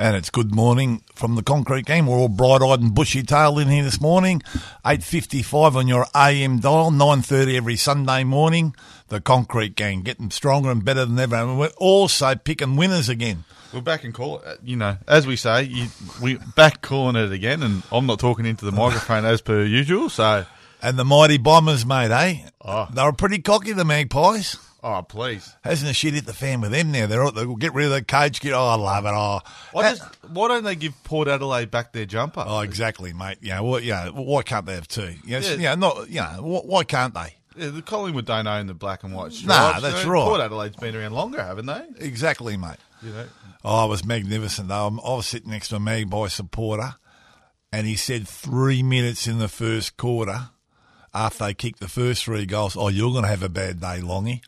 And it's good morning from the concrete gang. We're all bright-eyed and bushy-tailed in here this morning. 8.55 on your AM dial, 9.30 every Sunday morning. The concrete gang getting stronger and better than ever. And we're also picking winners again. We're back and call it. You know, as we say, you, we back calling it again, and I'm not talking into the microphone as per usual. So, And the mighty Bombers, mate, eh? Oh. They were pretty cocky, the Magpies. Oh please, Hasn't the shit hit the fan with them now? They're all, they'll get rid of the coach. Get, oh, I love it. Oh, why, just, why don't they give Port Adelaide back their jumper? oh exactly, mate. Yeah, well, yeah. Why can't they have two? Yes, Yeah. yeah, not. You know, wh- why can't they? Yeah, the Collingwood don't own the black and white stripes. Nah, that's You know, right. Port Adelaide's been around longer, haven't they? Exactly, mate. You know, Oh, it was magnificent though. I was sitting next to a Magpie supporter, and he said three minutes in the first quarter, after they kicked the first three goals, oh, you're going to have a bad day, Longy.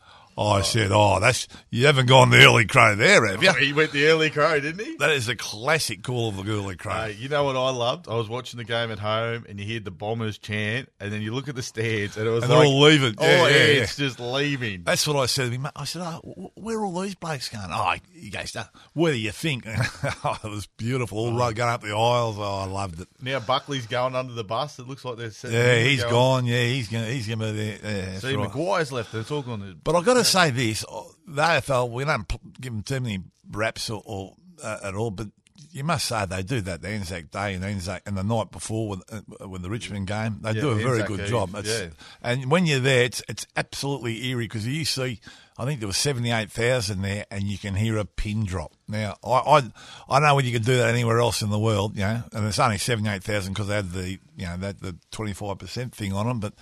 I said, oh, that's you haven't gone the early crow there, have you? he went the early crow, didn't he? That is a classic call of the early crow. Hey, you know what I loved? I was watching the game at home, and you hear the Bombers chant, and then you look at the stands, and it was And they're like all leaving. Oh, Yeah, yeah, it's just leaving. That's what I said to him. I said, oh, where are all these blokes going? Oh, he goes, "Uh, where do you think? oh, it was beautiful. All right, going up the aisles. Oh, I loved it. Now Buckley's going under the bus. It looks like they're Yeah, he's go. gone. Yeah, he's going. He's going to be there. Yeah, See, right. McGuire's left. It's all going to. But I've got to say this: the AFL, we don't give them too many reps or, or uh, at all, but you must say they do that the Anzac Day and Anzac and the night before with, uh, with the Richmond game. They Yeah, do a very Anzac good Eve, job. It's, yeah. And when you're there, it's it's absolutely eerie because you see. I think there was seventy eight thousand there, and you can hear a pin drop. Now, I, I I know when you can do that anywhere else in the world, you know, and it's only seventy eight thousand because they had the you know that the twenty five percent thing on them, but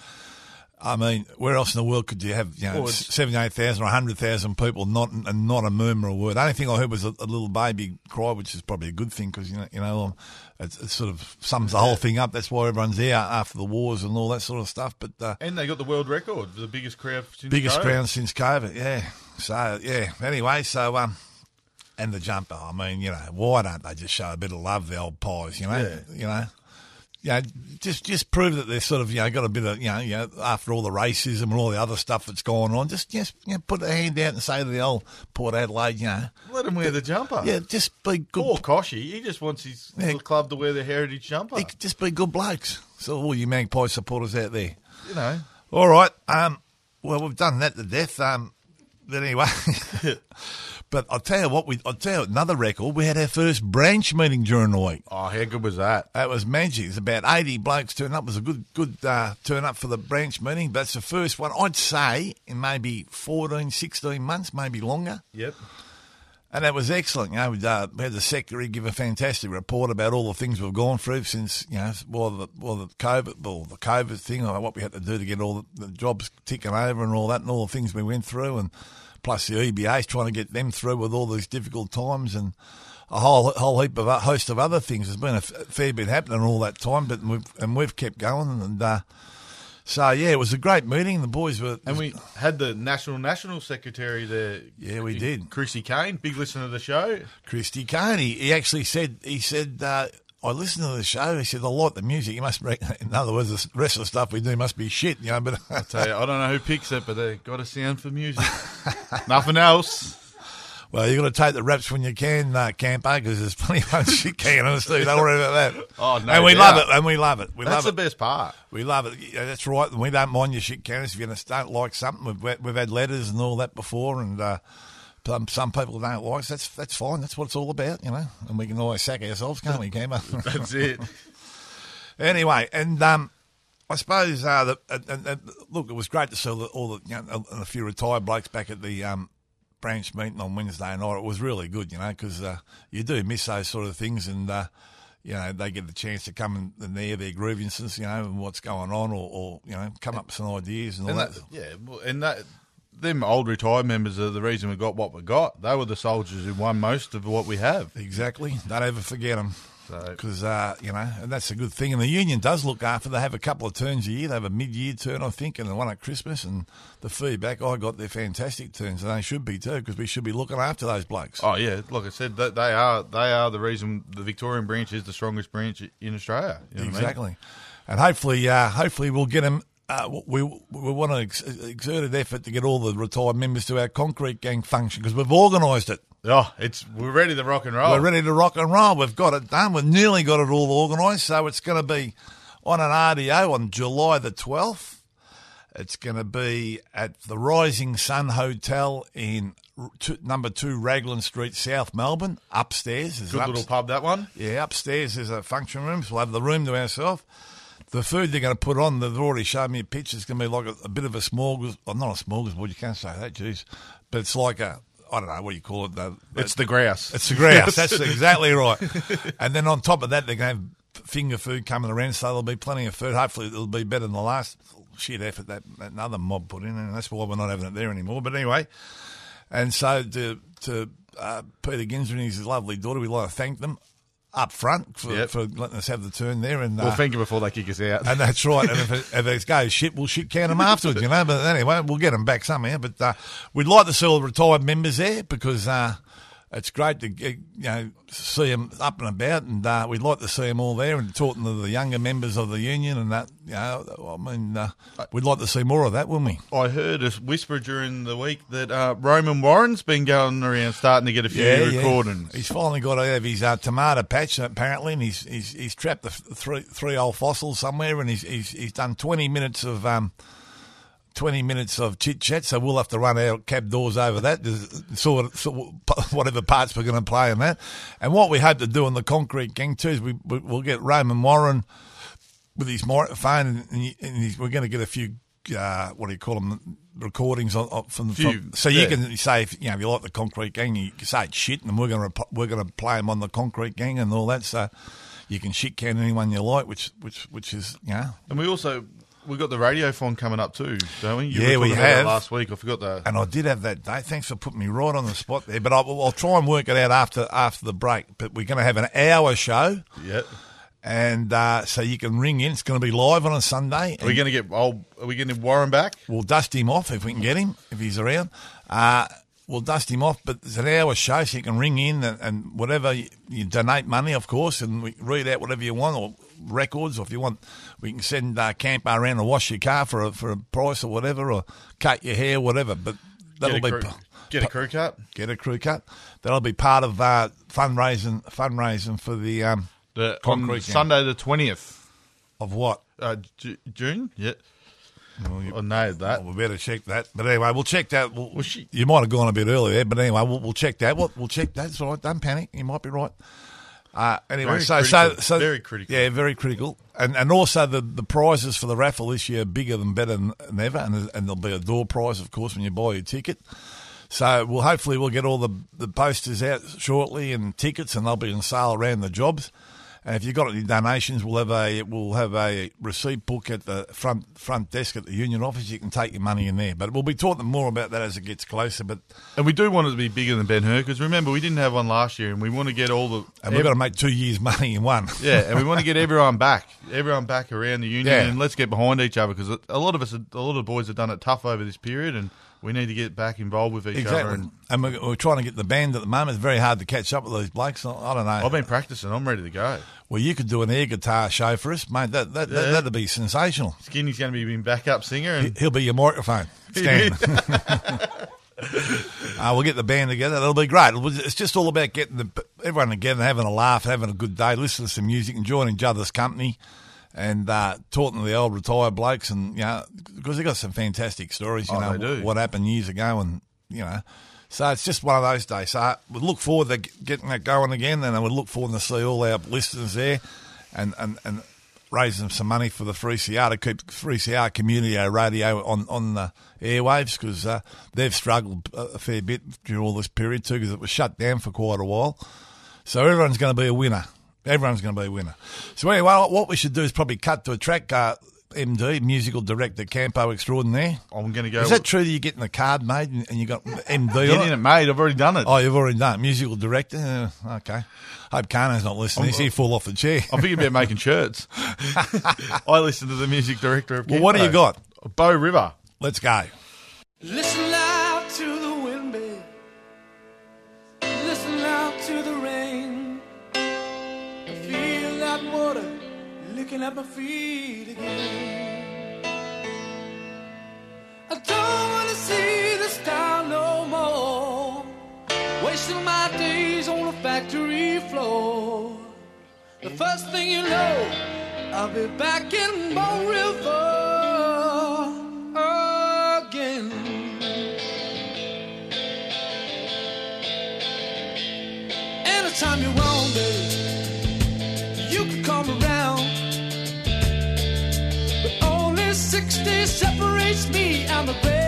I mean, where else in the world could you have you know Well, seventy-eight thousand or hundred thousand people not and not a murmur a word? The only thing I heard was a, a little baby cry, which is probably a good thing because you know you know um, it, it sort of sums the whole thing up. That's why everyone's there after the wars and all that sort of stuff. But uh, And they got the world record for the biggest crowd since biggest COVID. crowd since COVID, yeah. So yeah. Anyway, so um, and the jumper. I mean, you know, why don't they just show a bit of love, the old pies? You know, Yeah. you know. You know, just just prove that they're sort of you know got a bit of you know you know after all the racism and all the other stuff that's going on, just just you know, put a hand out and say to the old Port Adelaide, you know, Let him wear the jumper. yeah, just be good, Poor Kochie. He just wants his Yeah. club to wear the heritage jumper. he- just be good blokes. So all you Magpie supporters out there, You know. All right. Um, well, we've done that to death. Um, but anyway, but I'll tell you what. We I'll tell you another record. We had our first branch meeting during the week. Oh, how good was that? That was magic. There's about eighty blokes turned up. It was a good good uh, turn up for the branch meeting. But it's the first one I'd say in maybe 14, 16 months, maybe longer. Yep. And that was excellent. You know, we, uh, we had the secretary give a fantastic report about all the things we've gone through since, you know, well, the, well, the COVID, well, the COVID thing, or what we had to do to get all the, the jobs ticking over and all that, and all the things we went through, and plus the EBA's trying to get them through with all these difficult times, and a whole whole heap of a host of other things. There's been a f- fair bit happening all that time, but we've and we've kept going, and uh, so yeah, it was a great meeting. The boys were, And we had the national national secretary there. Yeah, we did. Chrissy Kane, big listener to the show. Christy Carney. He actually said, he said, uh, I listened to the show. He said, I like the music. You must, in other words, the rest of the stuff we do must be shit, you know. But I Tell you, I don't know who picks it, but they got a sound for music. Nothing else. well, you got to take the raps when you can, uh, Campo, because there's plenty of shit can on us too. Don't worry about that. Oh, no and we doubt. love it. And we love it. We That's love the it. best part. We love it. Yeah, that's right. We don't mind your shit canners if you don't like something. We've we've had letters and all that before, and uh, some some people don't like. us. That's that's fine. That's what it's all about, you know. And we can always sack ourselves, can't we, Campo? That's it. Anyway, and um, I suppose uh, the, and, and, and look, it was great to see all the, all the you know, a, a few retired blokes back at the um, branch meeting on Wednesday night. It was really good, you know, because uh, you do miss those sort of things, and uh, you know they get the chance to come and, and air their grievances, you know, and what's going on, or, or you know, come up with some ideas and all that. that, yeah, and that them old retired members are the reason we got what we got. They were the soldiers who won most of what we have. Exactly. Don't ever forget them. So- Because, uh, you know, and that's a good thing. And the union does look after. They have a couple of turns a year. They have a mid-year turn, I think, and the one at Christmas. And the feedback I got, they're fantastic turns. And they should be too, because we should be looking after those blokes. Oh yeah, like I said, they are they are the reason the Victorian branch is the strongest branch in Australia. You know what I mean? exactly. And hopefully, uh, hopefully we'll get them. Uh, we we want to ex- exerted effort to get all the retired members to our concrete gang function because we've organised it. Oh, it's we're ready to rock and roll. We're ready to rock and roll. We've got it done. We've nearly got it all organised. So it's going to be on an RDO on July the 12th. It's going to be at the Rising Sun Hotel in number two Raglan Street, South Melbourne. Upstairs. Good an little pub that one. yeah, upstairs is a function room, so we'll have the room to ourselves. The food they're going to put on, they've already shown me a picture. It's going to be like a, a bit of a smorgasbord. Well, not a smorgasbord, you can't say that, jeez. But it's like a, I don't know, what do you call it? The, It's the grouse. it's the grouse. That's exactly right. And then on top of that, they're going to have finger food coming around, so there'll be plenty of food. Hopefully, it'll be better than the last shit effort that, that another mob put in, and that's why we're not having it there anymore. But anyway, and so to to uh, Peter Ginsner and his lovely daughter, we'd like to thank them up front for, Yep. for letting us have the turn there. And We'll uh, thank you before they kick us out. and that's right. And if it, if it goes shit, we'll shit can them afterwards, you know. But anyway, we'll get them back somehow. But uh, we'd like to see all the retired members there because uh, it's great to you know see them up and about, and uh, we'd like to see them all there and talking to the younger members of the union and that. You know, I mean, uh, we'd like to see more of that, wouldn't we? I heard a whisper during the week that uh, Roman Warren's been going around starting to get a few recordings. He's finally got out of his uh, tomato patch apparently, and he's he's, he's trapped the three three old fossils somewhere, and he's he's, he's done twenty minutes of um. 20 minutes of chit chat, so we'll have to run our cab doors over that, sort of, sort of whatever parts we're going to play in that. And what we hope to do in the concrete gang too is we, we, we'll get Roman Warren with his microphone, and, and, he's, we're going to get a few, uh, what do you call them, recordings on, on, from, Few, from so you yeah. can say if you know if you like the concrete gang, you can say it's shit, and we're going to we're going to play them on the concrete gang and all that. So you can shit can anyone you like, which which which is you know. And we also we got the radiothon coming up too, don't we? You Yeah, we have. last week. I forgot the. And I did have that day. Thanks for putting me right on the spot there. But I'll, I'll try and work it out after after the break. But we're going to have an hour show, Yeah. and uh, so you can ring in. It's going to be live on a Sunday. Are we going to get? Oh, are we getting Warren back? We'll dust him off if we can get him, if he's around. Uh, we'll dust him off, but it's an hour show, so you can ring in and, and whatever, you, you donate money, of course, and we read out whatever you want, or records, or if you want, we can send uh, Campo around to wash your car for a, for a price or whatever, or cut your hair, whatever. But that'll Get be. crew, get a crew cut. Get a crew cut. That'll be part of uh, fundraising fundraising for the um, The, Concrete on. Sunday the twentieth of what? uh, Ju- June. Yeah. Well, you- I know that. Well, we better check that. But anyway, we'll check that. We'll, Well, she- you might have gone a bit earlier there, but anyway, we'll, we'll check that. We'll, we'll check that. It's all right. Don't panic. You might be right. Uh, anyway, Very so, so critical. so Very critical. Yeah, very critical. And and also the, the prizes for the raffle this year are bigger than better than, than ever, and, and there'll be a door prize, of course, when you buy your ticket. So we'll hopefully we'll get all the the posters out shortly and tickets, and they'll be on sale around the jobs. And if you've got any donations, we'll have a we'll have a receipt book at the front front desk at the union office. You can take your money in there. But we'll be talking more about that as it gets closer. But And we do want it to be bigger than Ben Hur because remember we didn't have one last year, and we want to get all the and we've got to make two years' money in one. yeah, and we want to get everyone back, everyone back around the union, Yeah. and let's get behind each other because a lot of us, a lot of the boys have done it tough over this period, and we need to get back involved with each other. And And we're, we're trying to get the band at the moment. It's very hard to catch up with these blokes. I I don't know. I've been practicing; I'm ready to go. well, you could do an air guitar show for us, mate. That, that, that, Yeah. that'd be sensational. Skinny's going to be my backup singer, and He'll be your microphone stand. uh, we'll get the band together. It'll be great. It's just all about getting the, everyone together, having a laugh, having a good day, listening to some music, enjoying each other's company, and uh, talking to the old retired blokes. And you know, because they got some fantastic stories. You Oh, know what happened years ago, and you know. So it's just one of those days. So we look forward to getting that going again, and we look forward to see all our listeners there, and and, and raising some money for the 3CR to keep 3CR community radio on on the airwaves because uh, they've struggled a a fair bit during all this period too because it was shut down for quite a while. So everyone's going to be a winner. Everyone's going to be a winner. So anyway, what we should do is probably cut to a track. Uh, MD, musical director, Campo extraordinaire. I'm going to go. Is that true that you're getting the card made and and you got MD on Getting it? it made. I've already done it. Oh, you've already done it. Musical director? Uh, okay. Hope Kano's not listening. He's here fall off the chair. I'm thinking about making shirts. I listen to the music director of. Well, what do you got? Bow River. Let's go. Listen water licking at my feet again. I don't wanna see this town no more. Wasting my days on a factory floor. The first thing you know, I'll be back in Bow River again. Anytime you want, me and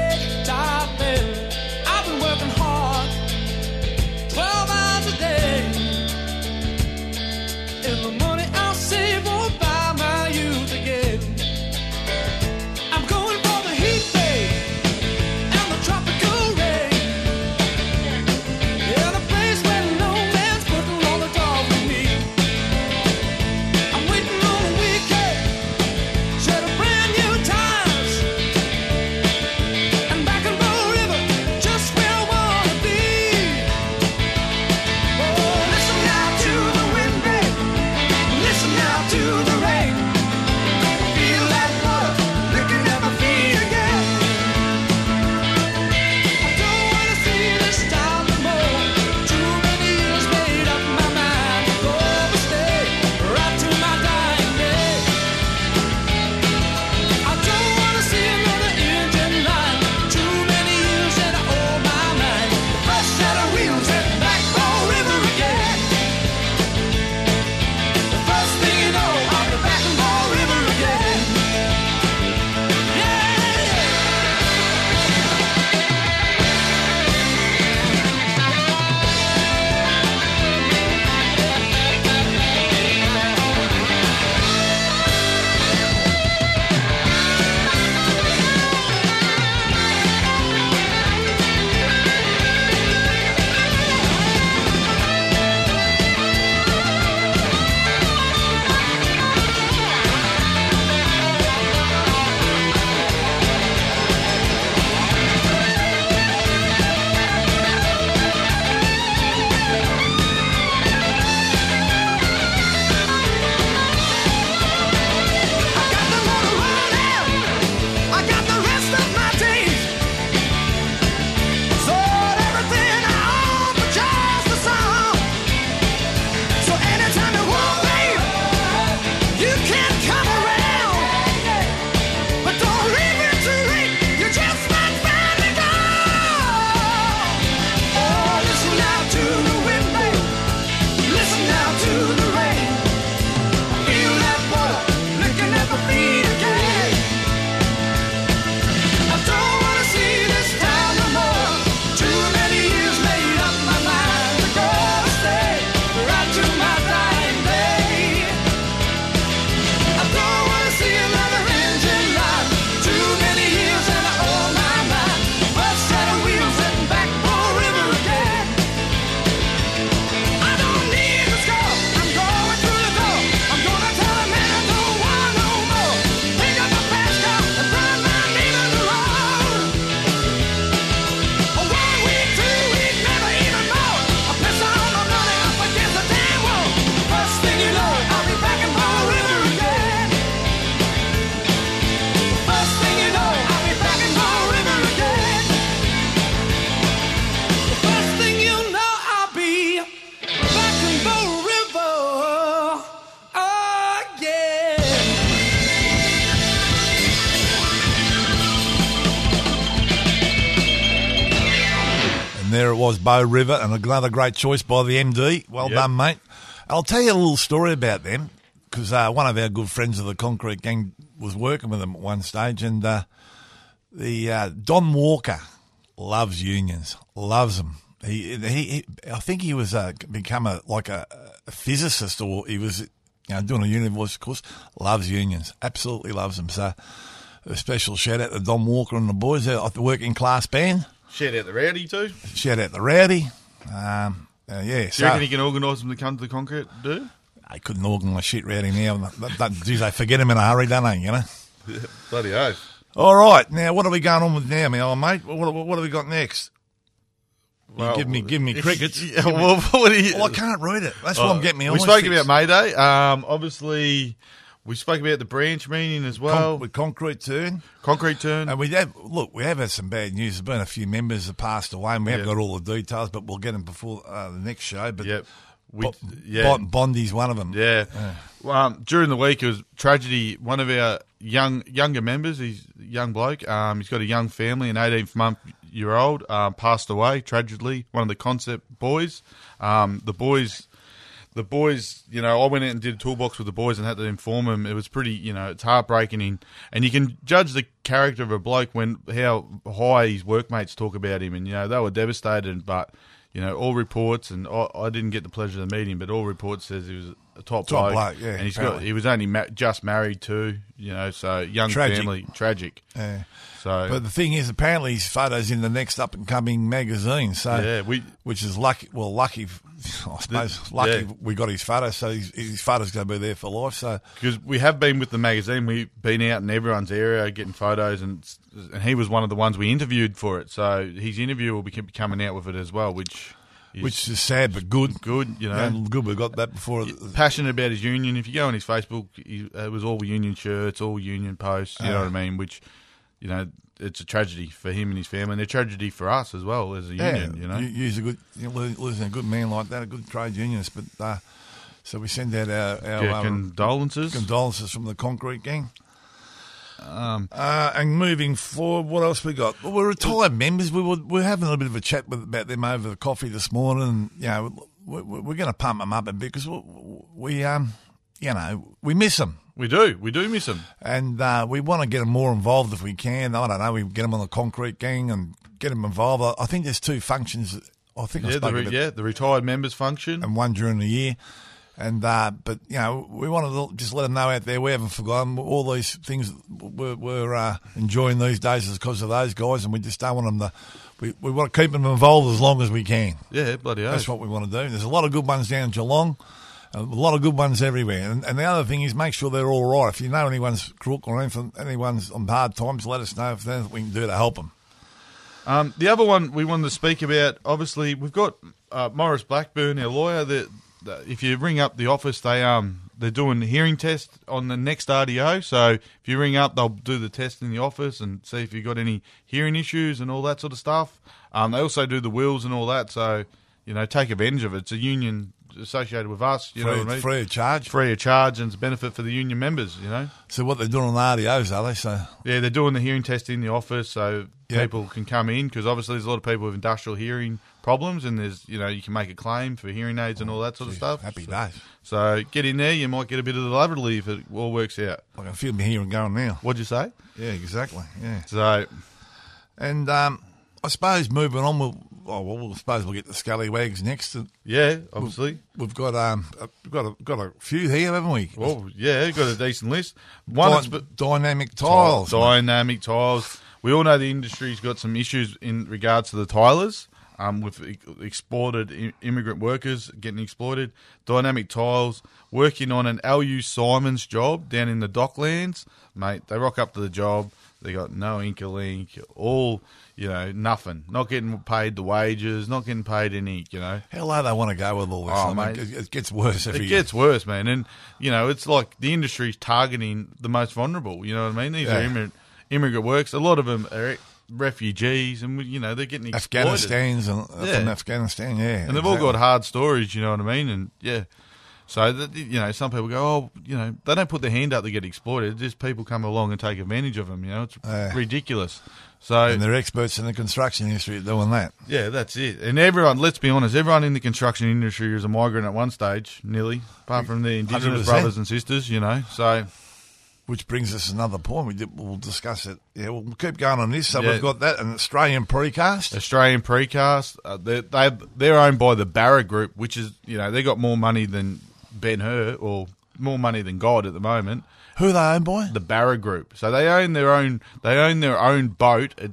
Bow River, and another great choice by the MD. Well Yep. done, mate. I'll tell you a little story about them because uh, one of our good friends of the Concrete Gang was working with them at one stage, and uh, the uh, Don Walker loves unions, loves them. He, he, he I think he was uh, become a like a, a physicist, or he was you know doing a union voice course. Loves unions, absolutely loves them. So a special shout out to Don Walker and the boys the working class band. Shout out the rowdy too. Shout out to Rowdy. Um, uh, yeah, Do you so reckon he can organise them to come to the concrete, do? I couldn't organise shit Rowdy now. That, that, geez, they forget him in a hurry, don't they? You know. Bloody oath. All right, now what are we going on with now, my old mate? What, what, what have we got next? You give me, give me crickets. Yeah, well, what do you, Well, I can't read it. That's what I'm getting me. We spoke fixed. about May Day. Um, obviously, we spoke about the branch meeting as Con- well. with concrete turn, Concrete turn. and we have look. We have had some bad news. There's been a few members that passed away, and we haven't Yeah. got all the details, but we'll get them before uh, the next show. But Yep. We, Bo- yeah. Bon- Bondi's one of them. Yeah. Well, um, during the week, it was tragedy. One of our young younger members, he's a young bloke. Um, he's got a young family, an 18th month year old, um, passed away tragically. One of the concept boys. Um, the boys. The boys, you know, I went out and did a toolbox with the boys and had to inform them. It was pretty, you know, it's heartbreaking. And, and you can judge the character of a bloke when how high his workmates talk about him. And, you know, they were devastated, but, you know, all reports, and I, I didn't get the pleasure of the meeting, but all reports says he was a top, Top bloke. bloke, yeah, And he's got, he was only ma- just married too, you know, so young Tragic. family, tragic. Yeah. So, But the thing is, apparently his photo's in the next up and coming magazine. So yeah, we, which is lucky. Well, lucky, I suppose. lucky yeah. we got his photo, so his, his photo's going to be there for life. So because we have been with the magazine, we've been out in everyone's area getting photos, and and he was one of the ones we interviewed for it. So his interview will be coming out with it as well, which is which is sad but good. good, you know. And good we got that before. passionate about his union. If you go on his Facebook, he, it was all union shirts, all union posts. You know what I mean? Which, you know, it's a tragedy for him and his family, and a tragedy for us as well as a union. You know, use a good you know, losing a good man like that, a good trade unionist. But uh, so we send out our, our yeah, um, condolences. condolences from the concrete gang. Um, Uh, and moving forward, what else we got? Well, we're retired members. We were we're having a little bit of a chat with, about them over the coffee this morning. And, you know, we're, we're going to pump them up a bit because we, we um you know we miss them. We do, we do miss him. and uh, we want to get them more involved if we can. I don't know. We get them on the concrete gang and get them involved. I- I think there's two functions. I think Yeah, spoke the yeah, the retired members function. and one during the year. And uh, but you know we want to just let them know out there we haven't forgotten all these things we're, we're uh, enjoying these days is because of those guys, and we just don't want them to. We, we want to keep them involved as long as we can. yeah, bloody. That's what we want to do. There's a lot of good ones down in Geelong, a lot of good ones everywhere. And, and the other thing is make sure they're all right. If you know anyone's crook or anything, anyone's on hard times, let us know if there's anything we can do to help them. Um, the other one we wanted to speak about, obviously, we've got uh, Maurice Blackburn, our lawyer. That that if you ring up the office, they um they're doing the hearing test on the next RDO. So if you ring up, they'll do the test in the office and see if you've got any hearing issues and all that sort of stuff. Um, they also do the wills and all that. So you know, take advantage of it. It's a union associated with us. You free, know what I mean? free of charge. Free of charge and it's a benefit for the union members. You know. So what they're doing on the RDOs, are they? So Yeah, they're doing the hearing test in the office so Yep. people can come in because obviously there's a lot of people with industrial hearing problems and there's you know you can make a claim for hearing aids and all that sort of stuff. happy so, days. So get in there, you might get a bit of the lavatory if it all works out. I can feel me hearing going now. What'd you say? Yeah, exactly. Yeah. So And um, I suppose moving on, we'll, oh, well, I suppose we'll get the scallywags next. yeah, obviously. We've got um, we've got a, got a few here, haven't we? Well, yeah, got a decent list. One Dy- that's dynamic tiles. dynamic tiles. We all know the industry's got some issues in regards to the tilers. Um, with ex- exported immigrant workers getting exploited, dynamic tiles working on an LU Simon's job down in the Docklands, mate. They rock up to the job. They got no ink or link, all you know, nothing. Not getting paid the wages, not getting paid any, you know. How low they want to go with all this? Oh, I mean, mate. it, gets worse every It year. gets worse, man. And, you know, it's like the industry's targeting the most vulnerable. You know what I mean? These are immigrant, immigrant works. A lot of them are refugees and, you know, they're getting exploited. Afghanistan's and, Yeah. from Afghanistan, yeah. And they've all got hard stories, you know what I mean? And, yeah. So that you know, some people go, oh, you know, they don't put their hand up to get exploited. Just people come along and take advantage of them. You know, it's Yeah. ridiculous. So And they're experts in the construction industry doing that. yeah, that's it. And everyone, let's be honest, everyone in the construction industry is a migrant at one stage, nearly, apart from the indigenous 100%. brothers and sisters. You know, so Which brings us to another point. We did, we'll discuss it. Yeah, we'll keep going on this. So Yeah. we've got that an Australian precast. Australian Precast, uh, they they they're owned by the Barro Group, which is you know they got more money than Ben Hur or more money than God at the moment. Who are they owned by? The Barro Group, so they own their own they own their own boat, it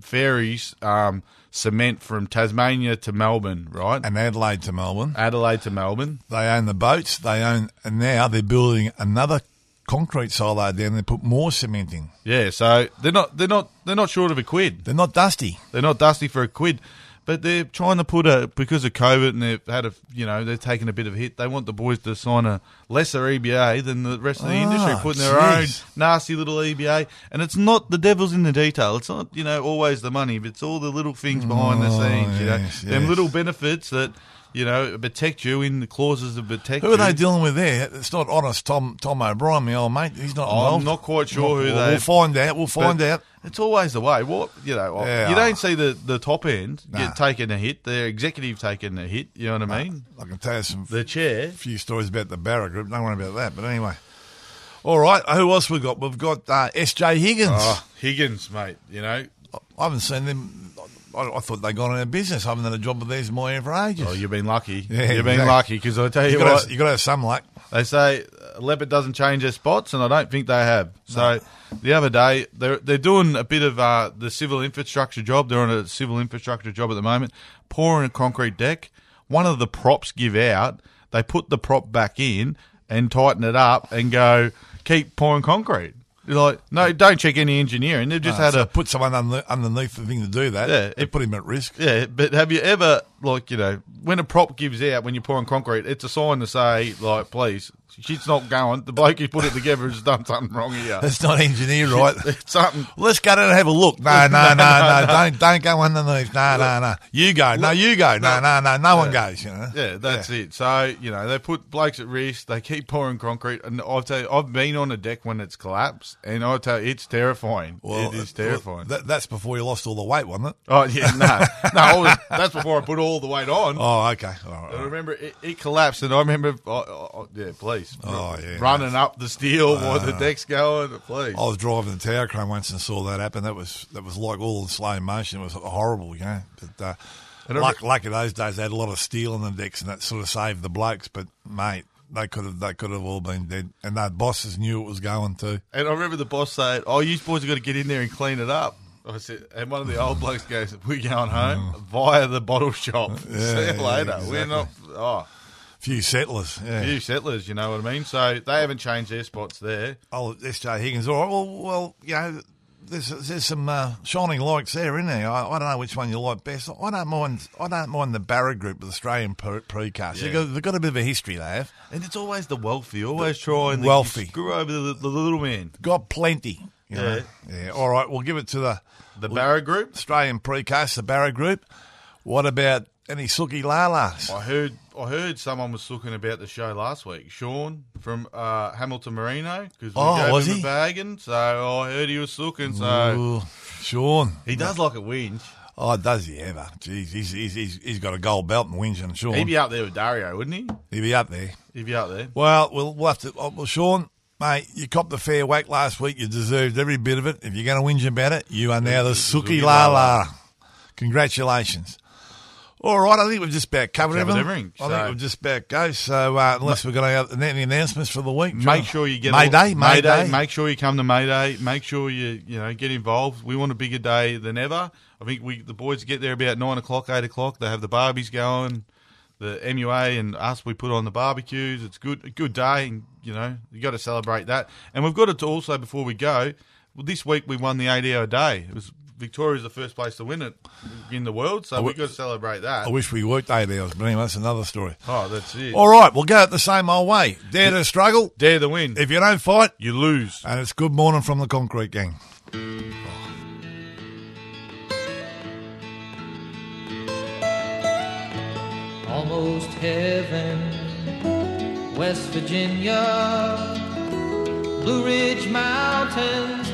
ferries, um, cement from Tasmania to Melbourne, right? And Adelaide to Melbourne. Adelaide to Melbourne. They own the boats. They own, and now they're building another concrete silo down. They put more cement in. Yeah, so they're not they're not they're not short of a quid. They're not dusty. They're not dusty for a quid, but they're trying to put a because of COVID and they've had a you know they're taking a bit of a hit. They want the boys to sign a lesser EBA than the rest of the Ah, industry, putting their jeez. own nasty little EBA. And it's not the devil's in the detail. It's not you know always the money, but it's all the little things behind the Oh, scenes. You know, yes, them yes. little benefits that. You know, protect you in the clauses of protect Who you. are they dealing with there? It's not honest Tom Tom O'Brien, my old mate. He's not involved. I'm not quite sure who Well, they. We'll find out. We'll find But out. It's always the way. What you know, Yeah. you don't see the, the top end Nah. get taken a hit. The executive taking a hit. You know what I mean? I can tell you some The chair. few stories about the Barro Group. Don't worry about that. But anyway. All right. Who else we got? We've got uh, S.J. Higgins. Oh, Higgins, mate. You know, I haven't seen them. I, I thought they got on their business. I haven't done a job with my ear for ages. oh, you've been lucky. Yeah, you've been exactly. lucky because I tell you, you got what, to you got to have some luck. they say a leopard doesn't change their spots, and I don't think they have. So the other day, they're they're doing a bit of uh, the civil infrastructure job. They're on a civil infrastructure job at the moment, pouring a concrete deck. One of the props give out. They put the prop back in and tighten it up and go keep pouring concrete. Like, no, don't check any engineering. They've just Uh, had so a put someone under, underneath the thing to do that. Yeah, it put him at risk. Yeah, but have you ever, like, you know, when a prop gives out when you're pouring concrete, it's a sign to say, like, please, shit's not going. The bloke who put it together has done something wrong here. That's not engineer, right? It's something. Let's go down and have a look. No, no, no, no. Don't don't go underneath. No, no, no. You go. No, you go. No, no, no. No one goes. You know. Yeah, that's it. So, you know, they put blokes at risk. They keep pouring concrete. And I'll tell you, I've been on a deck when it's collapsed, and I'll tell you, it's terrifying. it is terrifying. That, that's before you lost all the weight, wasn't it? oh, yeah, no. No, I was, that's before I put all the weight on. Oh, okay. All right, I remember it, it collapsed, and I remember, oh, oh, yeah, please, Oh, yeah. running up the steel while the deck's going, please. I was driving the tower crane once and saw that happen. That was that was like all in slow motion. It was horrible, you know. But uh, And luck, lucky those days, they had a lot of steel on the decks, and that sort of saved the blokes. But mate, they could have they could have all been dead, and their bosses knew it was going too. And I remember the boss saying, "Oh, you boys have got to get in there and clean it up." I said, and one of the old blokes goes, "We're going home via the bottle shop. See you Mm. yeah, later. We're not." Oh, Few settlers, yeah. few settlers, you know what I mean? So they haven't changed their spots there. Oh, S.J. Higgins. All right. Well, well, you know, there's there's some uh, shining lights there, isn't there? I, I don't know which one you like best. I don't mind. I don't mind the Barro Group, the Australian pre- precast. They've, got, they've got a bit of a history. They have And it's always the wealthy, always trying to Wealthy. screw over the, the little man. got plenty. Know? yeah. All right. We'll give it to the The Barro Group. Australian precast, the Barro Group. What about any Suki Lalas? I heard I heard someone was talking about the show last week. Sean from uh, Hamilton Marino because we Oh, gave was him he? a bagging. So I heard he was looking. So Ooh, Sean. he does like a whinge. Oh, does he ever? Jeez, he's, he's, he's, he's got a gold belt and whinge and Sean. He'd be up there with Dario, wouldn't he? He'd be up there. He'd be up there. Well, we'll, we'll have to. Oh, well, Sean, mate, you copped the fair whack last week. You deserved every bit of it. If you're going to whinge about it, you are now the Suki Suki Lala. Congratulations. All right, I think we've just about covered, Covered everything. everything, I so- think we've just about go. So uh, unless going to have any announcements for the week, Make sure you get May Day, all- May Day. Make sure you come to May Day. Make sure you you know get involved. We want a bigger day than ever. I think we the boys get there about nine o'clock, eight o'clock. They have the barbies going. The MUA and us, we put on the barbecues. It's good, a good day, and you know you got to celebrate that. And we've got to also before we go. Well, this week we won the eighty-hour day. It was Victoria's the first place to win it in the world, so we've got to celebrate that. I wish we worked eight hours, but anyway, that's another story. Oh, that's it. All right, we'll go it the same old way. Dare to struggle, dare to win. If you don't fight, you lose. And it's good morning from the Concrete Gang. Almost heaven, West Virginia, Blue Ridge Mountains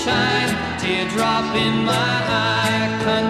sunshine, teardrop in my eye.